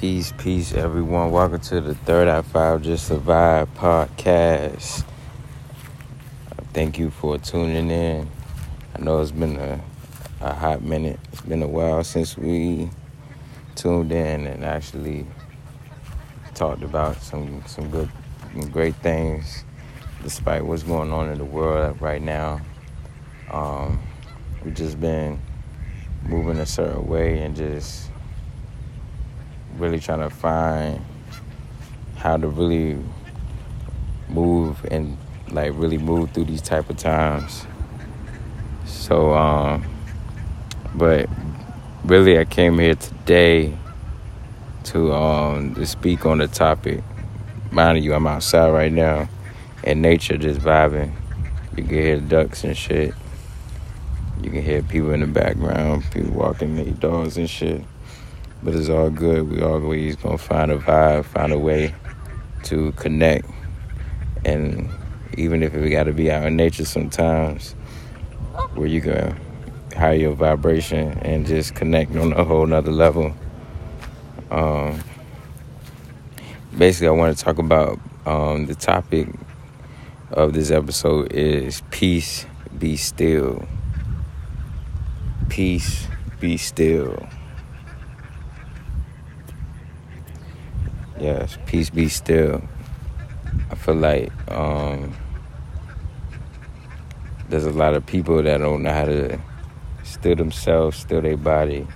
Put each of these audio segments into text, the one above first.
Peace, peace, everyone. Welcome to the Third Eye Five Just Survive podcast. Thank you for tuning in. I know it's been a, a hot minute. It's been a while since we tuned in and actually talked about some some good, great things, despite what's going on in the world right now. Um, we've just been moving a certain way and just really trying to find how to really move and like really move through these type of times. So um but really I came here today to um to speak on the topic. Mind you, I'm outside right now and nature just vibing. You can hear ducks and shit. You can hear people in the background, people walking their dogs and shit. But it's all good. We always gonna find a vibe, find a way to connect. And even if we gotta be out in nature sometimes, where you can higher your vibration and just connect on a whole nother level. Um, basically, I want to talk about um, the topic of this episode is peace be still. Peace be still. Yes, peace be still. I feel like um, there's a lot of people that don't know how to still themselves, still their body,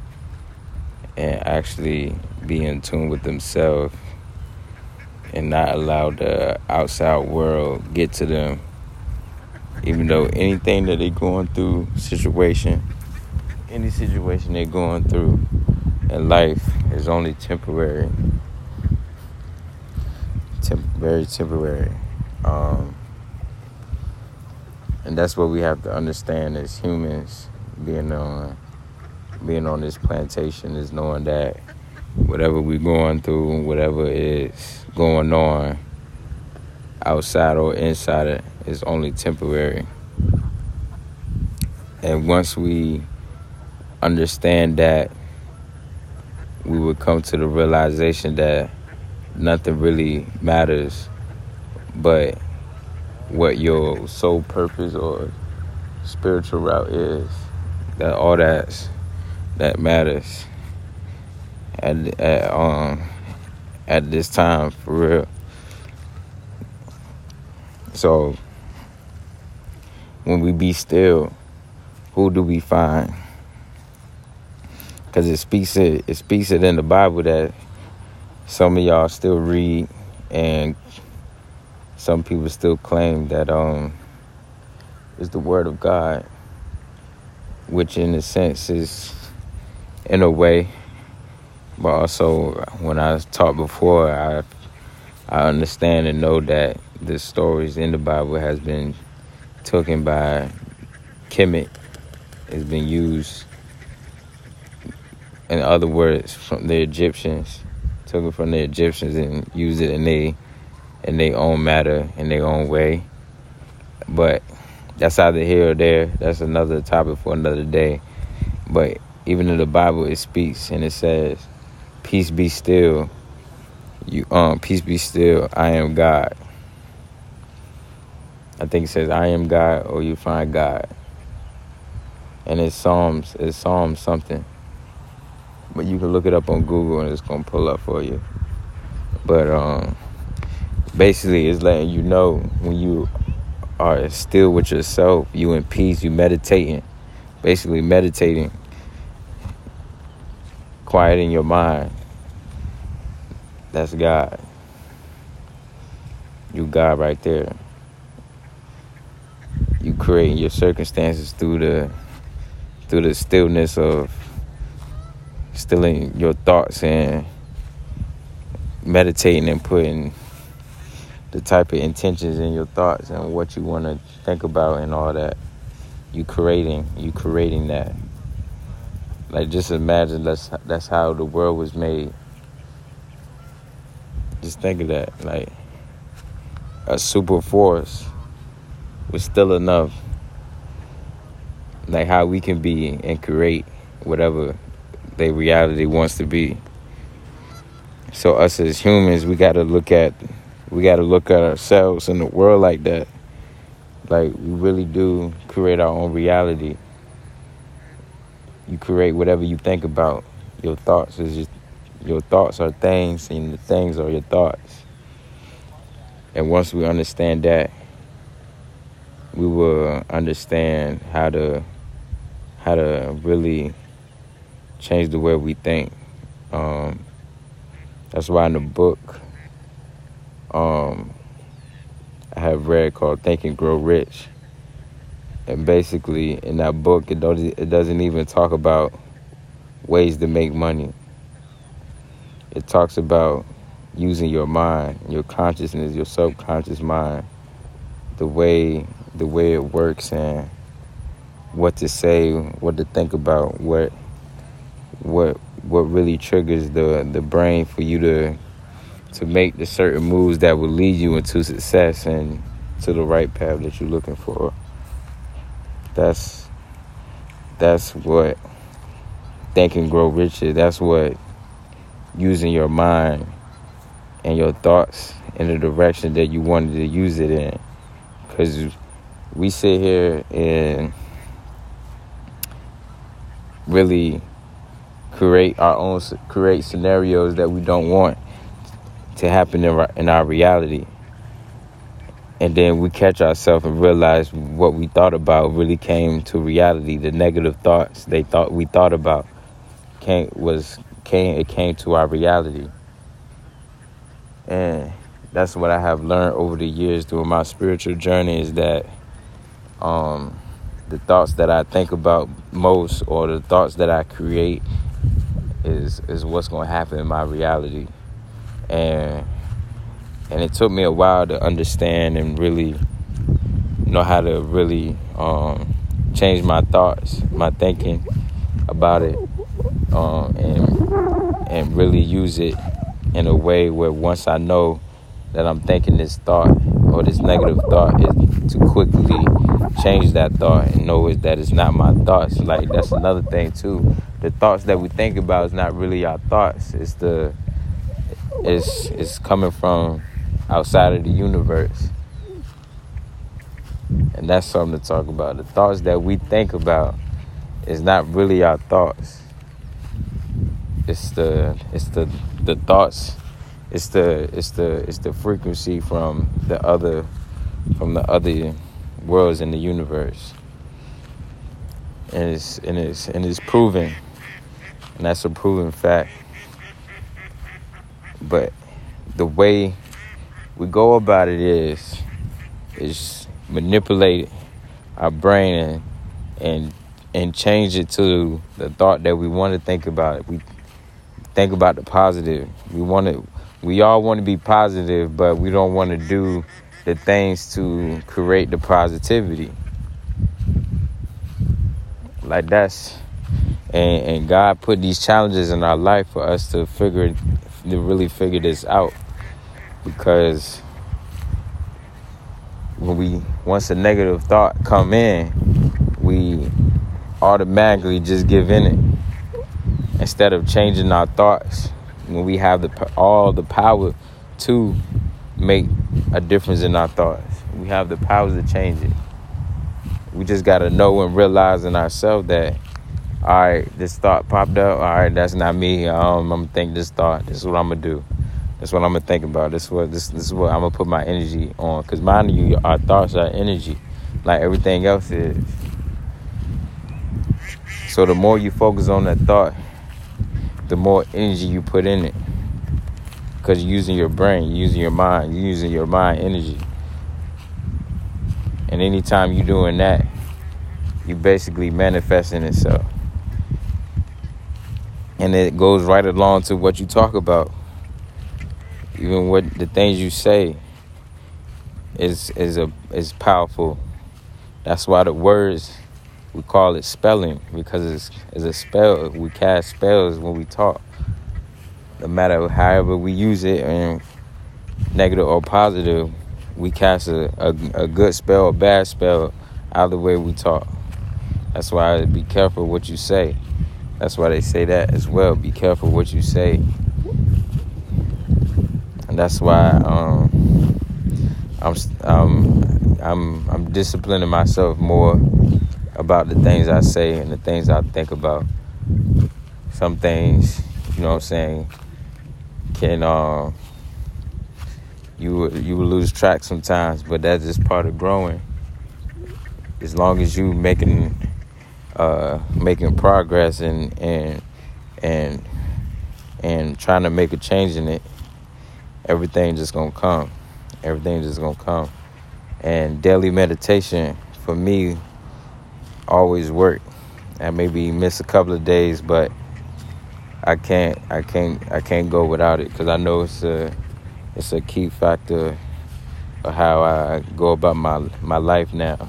and actually be in tune with themselves and not allow the outside world get to them. Even though anything that they're going through, situation, any situation they're going through in life is only temporary very temporary. Um, and that's what we have to understand as humans, being on being on this plantation, is knowing that whatever we're going through, whatever is going on outside or inside it is only temporary. And once we understand that, we would come to the realization that nothing really matters but what your soul purpose or spiritual route is. That all that's that matters at, at um at this time for real. So when we be still, who do we find? Because it speaks it it speaks it in the Bible that some of y'all still read and some people still claim that um is the word of God which in a sense is in a way but also when I taught before I I understand and know that the stories in the Bible has been taken by Kemet has been used in other words from the Egyptians took it from the Egyptians and used it in they in their own matter, in their own way. But that's either here or there. That's another topic for another day. But even in the Bible, it speaks and it says, "Peace be still." You um, peace be still. I am God. I think it says, "I am God," or you find God. And it's Psalms. It's Psalms something. But you can look it up on Google and it's gonna pull up for you. But um, basically, it's letting you know when you are still with yourself, you in peace, you meditating, basically meditating, quieting your mind. That's God. You God right there. You creating your circumstances through the through the stillness of stilling your thoughts and meditating and putting the type of intentions in your thoughts and what you want to think about and all that. You creating you creating that. Like just imagine that's that's how the world was made. Just think of that like a super force was still enough. Like how we can be and create whatever their reality wants to be. so us as humans, we got to look at we got to look at ourselves in the world like that. Like we really do create our own reality. You create whatever you think about. Your thoughts is just your thoughts are things, and the things are your thoughts. And once we understand that, we will understand how to how to really change the way we think. Um, that's why in the book um, I have read called Think and Grow Rich. And basically, in that book, it, don't, it doesn't even talk about ways to make money it talks about using your mind, your consciousness, your subconscious mind, the way the way it works and what to say, what to think about, what what what really triggers the the brain for you to to make the certain moves that will lead you into success and to the right path that you're looking for. That's that's what think and grow richer. That's what using your mind and your thoughts in the direction that you wanted to use it in. Because we sit here and really create our own create scenarios that we don't want to happen in our, in our reality and then we catch ourselves and realize what we thought about really came to reality the negative thoughts they thought we thought about came was came it came to our reality. And that's what I have learned over the years through my spiritual journey is that um, the thoughts that I think about most or the thoughts that I create is is what's going to happen in my reality. And and it took me a while to understand and really know how to really um, change my thoughts, my thinking about it, um, and and really use it in a way where once I know that I'm thinking this thought or this negative thought is to quickly change that thought and know that it's not my thoughts. Like that's another thing too. The thoughts that we think about is not really our thoughts. It's the it's it's coming from outside of the universe. And that's something to talk about. The thoughts that we think about is not really our thoughts it's the it's the the thoughts it's the it's the it's the frequency from the other from the other worlds in the universe and it's and it's and it's proven and that's a proven fact but the way we go about it is is manipulate our brain and and and change it to the thought that we want to think about it. we think about the positive. We want to, we all want to be positive, but we don't want to do the things to create the positivity. Like that's, and, and God put these challenges in our life for us to figure, to really figure this out, because when we once a negative thought come in, we automatically just give in it. Instead of changing our thoughts when we have the all the power to make a difference in our thoughts we have the power to change it. We just got to know and realize in ourselves that all right this thought popped up. All right that's not me. Um, i'm gonna think this thought. This is what i'm gonna do that's what i'm gonna think about. This is what this, this is what i'm gonna put my energy on. Because mind you our thoughts are energy. Like everything else is. So the more you focus on that thought the more energy you put in it. Because you're using your brain, you're using your mind, you're using your mind energy. And anytime you're doing that, you're basically manifesting itself. And it goes right along to what you talk about. Even what the things you say is is a is powerful. That's why the words we call it spelling because it's, it's a spell. We cast spells when we talk. No matter however we use it, and negative or positive, we cast a, a, a good spell or bad spell either way we talk. That's why be careful what you say. That's why they say that as well. Be careful what you say. and that's why um, I'm I'm I'm I'm disciplining myself more about the things I say and the things I think about. Some things, you know what I'm saying, can uh, you you will lose track sometimes, but that's just part of growing. As long as you making uh, making progress and and and and trying to make a change in it, everything just gonna come. Everything just gonna come. And daily meditation for me always work. I maybe miss a couple of days, but I can't I can't I can't go without it because I know it's a it's a key factor of how I go about my my life now.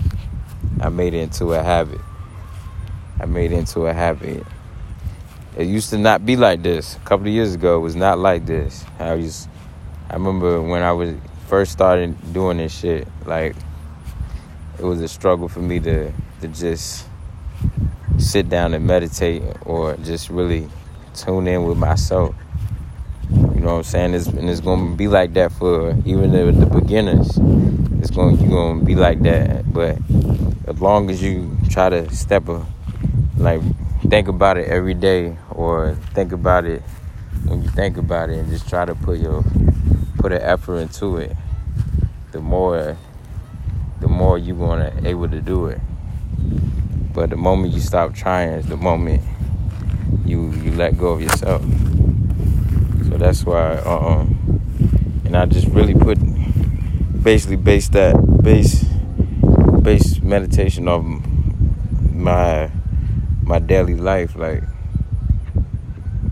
I made it into a habit. I made it into a habit. It used to not be like this. A couple of years ago, it was not like this. I was, I remember when I was first started doing this shit. Like, it was a struggle for me to to just sit down and meditate or just really tune in with myself. You know what I'm saying? It's, and it's gonna be like that for even the, the beginners. It's going you're gonna be like that. But as long as you try to step a like think about it every day or think about it when you think about it and just try to put your put an effort into it. The more the more you're gonna able to do it. But the moment you stop trying is the moment you you let go of yourself. So that's why uh um and I just really put basically base that base base meditation my my daily life. Like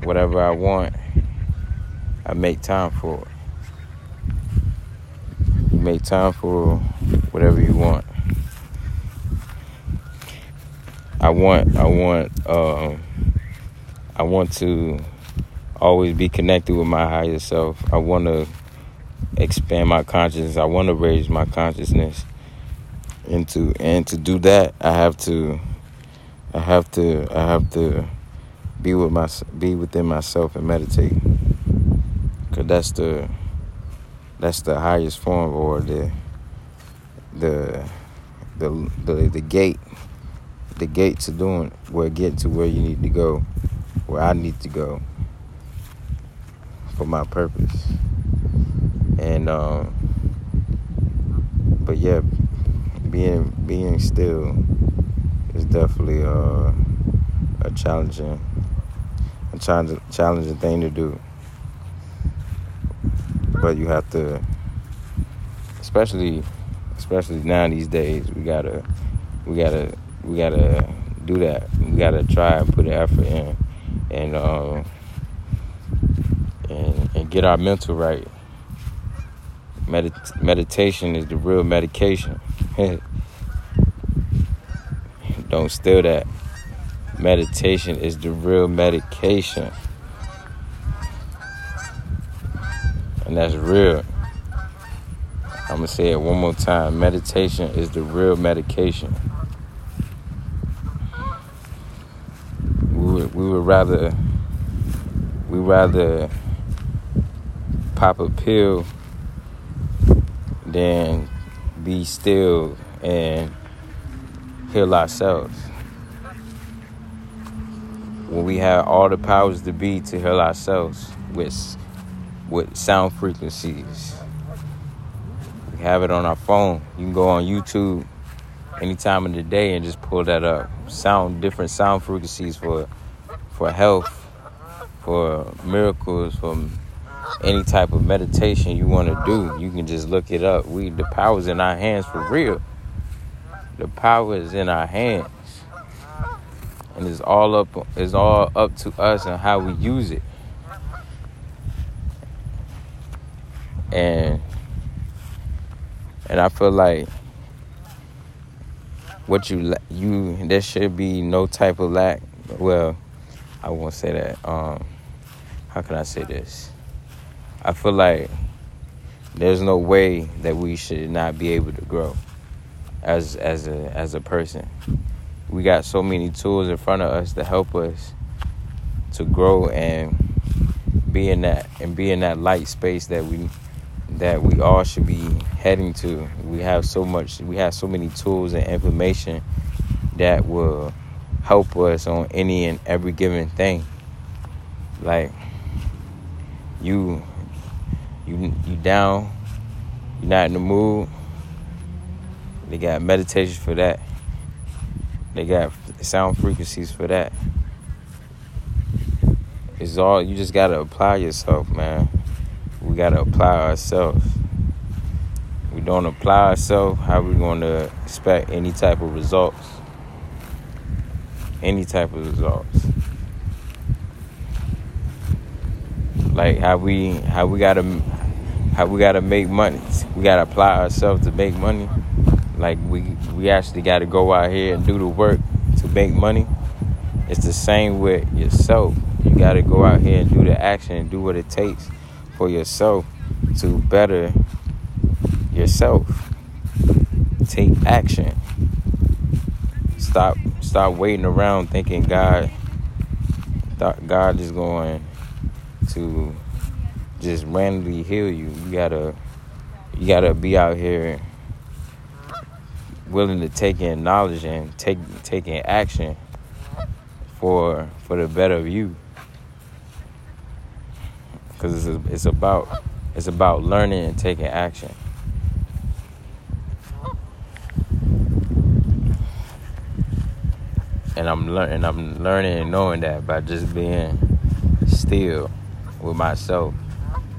whatever I want, I make time for it. You make time for whatever you want. I want I want um, I want to always be connected with my higher self. I want to expand my consciousness. I want to raise my consciousness. And to and to do that, I have to I have to I have to be with my be within myself and meditate. Cause that's the that's the highest form or the the the the, the gate the gate to doing where get to where you need to go, where I need to go for my purpose. And um but yeah, being being still definitely uh, a challenging, a challenging, challenging thing to do. But you have to, especially, especially now these days, we gotta, we gotta, we gotta do that. We gotta try and put the effort in, and uh, and and get our mental right. Medit- meditation is the real medication. Don't steal that. Meditation is the real medication. And that's real. I'm going to say it one more time. Meditation is the real medication. We would, we would rather we rather pop a pill than be still and heal ourselves. When we have all the powers to be to heal ourselves with with sound frequencies. We have it on our phone. You can go on YouTube any time of the day and just pull that up. Sound different sound frequencies for for health, for miracles, for any type of meditation you want to do. You can just look it up. We the powers in our hands for real. The power is in our hands. And it's all up it's all up to us and how we use it. And and I feel like what you you there should be no type of lack. Well, I won't say that. Um, how can I say this? I feel like there's no way that we should not be able to grow as as a as a person. We got so many tools in front of us to help us to grow and be in that and be in that light space that we that we all should be heading to. We have so much we have so many tools and information that will help us on any and every given thing. Like you you you down, you're not in the mood. They got meditation for that. They got sound frequencies for that. It's all you just gotta apply yourself, man. We gotta apply ourselves. We don't apply ourselves, how we gonna expect any type of results? Any type of results. Like how we how we gotta how we gotta make money. We gotta apply ourselves to make money. Like we we actually gotta go out here and do the work to make money. It's the same with yourself. You got to go out here and do the action and do what it takes for yourself to better yourself. Take action. Stop stop waiting around thinking God thought God is going to just randomly heal you. You gotta you gotta be out here willing to take in knowledge and take taking action for for the better of you because it's, it's about it's about learning and taking action. And I'm learning I'm learning and knowing that by just being still with myself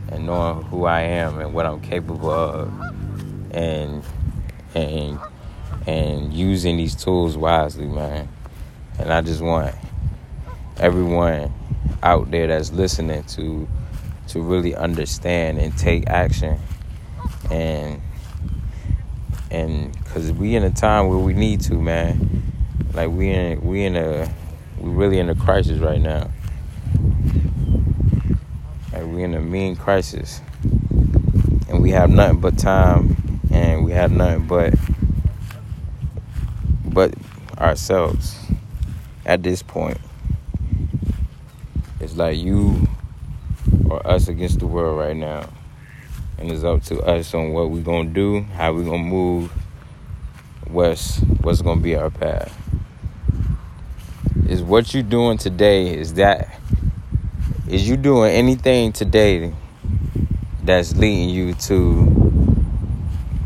and knowing who I am and what I'm capable of and and and using these tools wisely, man. And I just want everyone out there that's listening to to really understand and take action. And and because we in a time where we need to man. Like we in we in a we really in a crisis right now. Like we in a mean crisis. And we have nothing but time and we have nothing but but ourselves at this point it's like you or us against the world right now. And it's up to us on what we're gonna do, how we're gonna move, what's what's gonna be our path. Is what you're doing today, is that is you doing anything today that's leading you to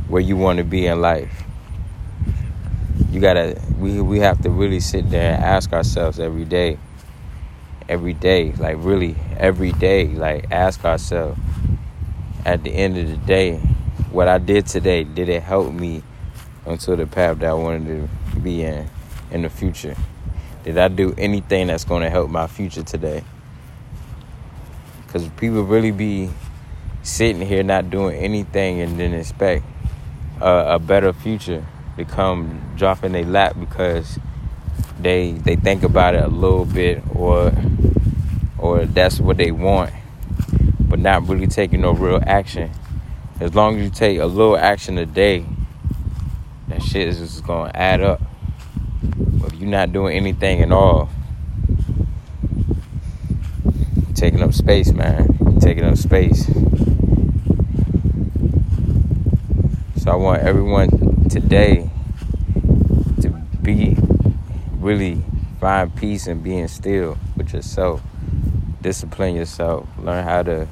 where you want to be in life? You gotta we we have to really sit there and ask ourselves every day every day, like really every day, like ask ourselves at the end of the day, what I did today, did it help me onto the path that I wanted to be in in the future? Did I do anything that's going to help my future today? Because people really be sitting here not doing anything and then expect a, a better future to come drop in their lap because they they think about it a little bit or or that's what they want, but not really taking no real action. As long as you take a little action a day, that shit is just gonna add up. But if you're not doing anything at all, taking up space, man. taking up space. So I want everyone today to be really find peace and being still with yourself discipline yourself. Learn how to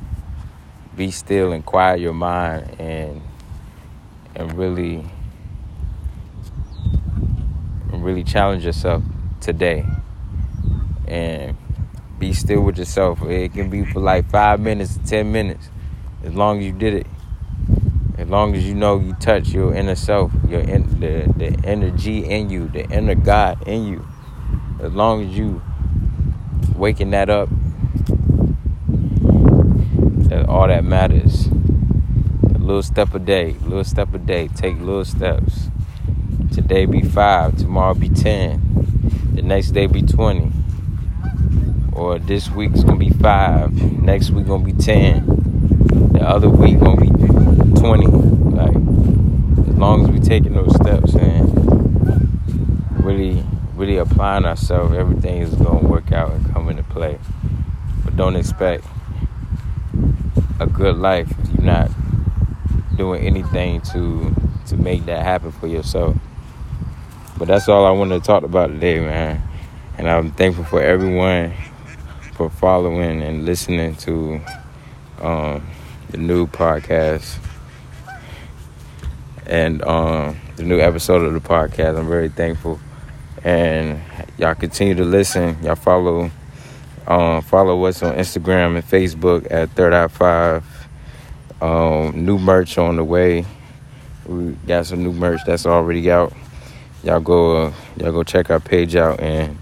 be still and quiet your mind and and really really challenge yourself today. And be still with yourself. It can be for like five minutes, ten minutes, as long as you did it. As long as you know you touch your inner self, your in, the the energy in you, the inner God in you. As long as you waking that up that all that matters. A little step a day, little step a day. Take little steps. Today be five, tomorrow be ten, the next day be twenty. Or this week's gonna be five, next week gonna be ten, the other week gonna be twenty. Like as long as we taking those steps and really, really applying ourselves, everything is gonna work out and come into play. But don't expect a good life if you're not doing anything to to make that happen for yourself. But that's all I wanted to talk about today, man. And I'm thankful for everyone for following and listening to um, the new podcast and um, the new episode of the podcast. I'm very thankful, and y'all continue to listen. Y'all follow um, follow us on Instagram and Facebook at Third Eye Five. Um, new merch on the way. We got some new merch that's already out. Y'all go, uh, y'all go check our page out and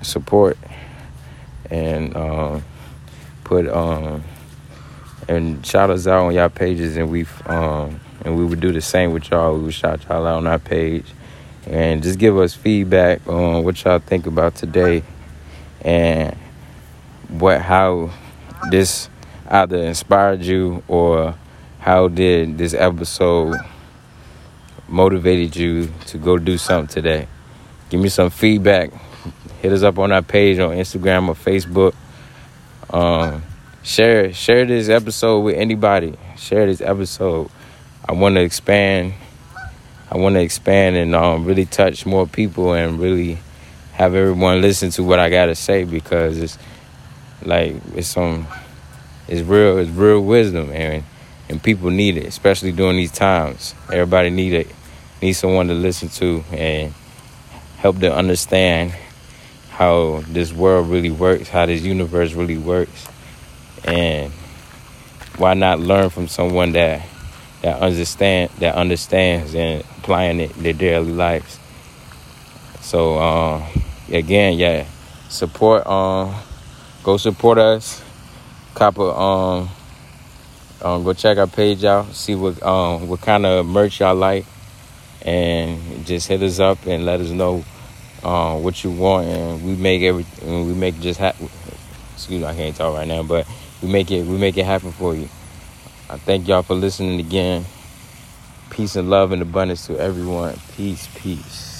support, and um, put um, and shout us out on y'all pages, and we um, and we would do the same with y'all. We would shout y'all out on our page, and just give us feedback on what y'all think about today, and what how this either inspired you or how did this episode motivated you to go do something today. Give me some feedback. Hit us up on our page on Instagram or Facebook. Um, share share this episode with anybody. Share this episode. I want to expand. I want to expand and um, really touch more people and really have everyone listen to what I gotta say because it's like it's some it's real it's real wisdom and and people need it especially during these times everybody need it need someone to listen to and help them understand how this world really works how this universe really works and why not learn from someone that that understand that understands and applying it their daily lives so uh, again yeah support um go support us. Copper, um, um, go check our page out. See what um what kind of merch y'all like, and just hit us up and let us know uh, what you want, and we make everything. We make just happen. Excuse me, I can't talk right now, but we make it we make it happen for you. I thank y'all for listening again. Peace and love and abundance to everyone. Peace, peace.